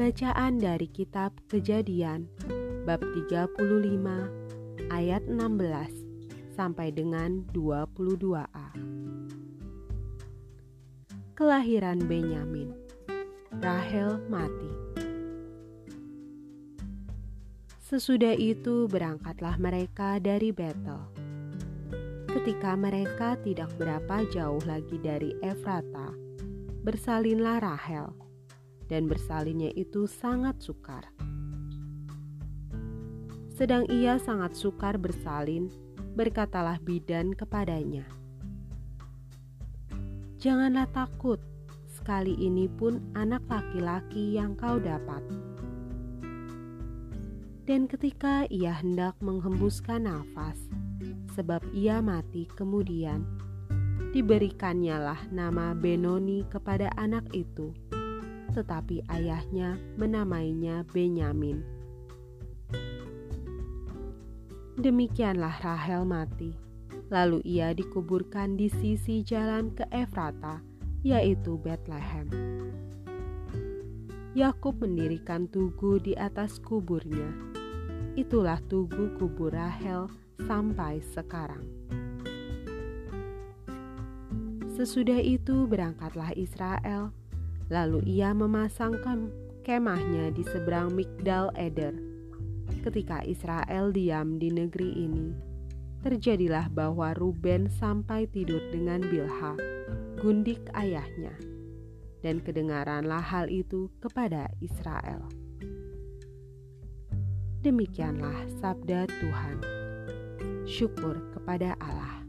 Bacaan dari kitab Kejadian bab 35 ayat 16 sampai dengan 22a. Kelahiran Benyamin. Rahel mati. Sesudah itu berangkatlah mereka dari Betel. Ketika mereka tidak berapa jauh lagi dari Efrata, bersalinlah Rahel dan bersalinnya itu sangat sukar. Sedang ia sangat sukar bersalin, berkatalah bidan kepadanya, "Janganlah takut, sekali ini pun anak laki-laki yang kau dapat." Dan ketika ia hendak menghembuskan nafas, sebab ia mati kemudian, diberikannya nama Benoni kepada anak itu tetapi ayahnya menamainya Benyamin. Demikianlah Rahel mati, lalu ia dikuburkan di sisi jalan ke Efrata, yaitu Bethlehem. Yakub mendirikan tugu di atas kuburnya. Itulah tugu kubur Rahel sampai sekarang. Sesudah itu berangkatlah Israel Lalu ia memasangkan kemahnya di seberang Migdal Eder. Ketika Israel diam di negeri ini, terjadilah bahwa Ruben sampai tidur dengan Bilha, gundik ayahnya, dan kedengaranlah hal itu kepada Israel. Demikianlah sabda Tuhan. Syukur kepada Allah.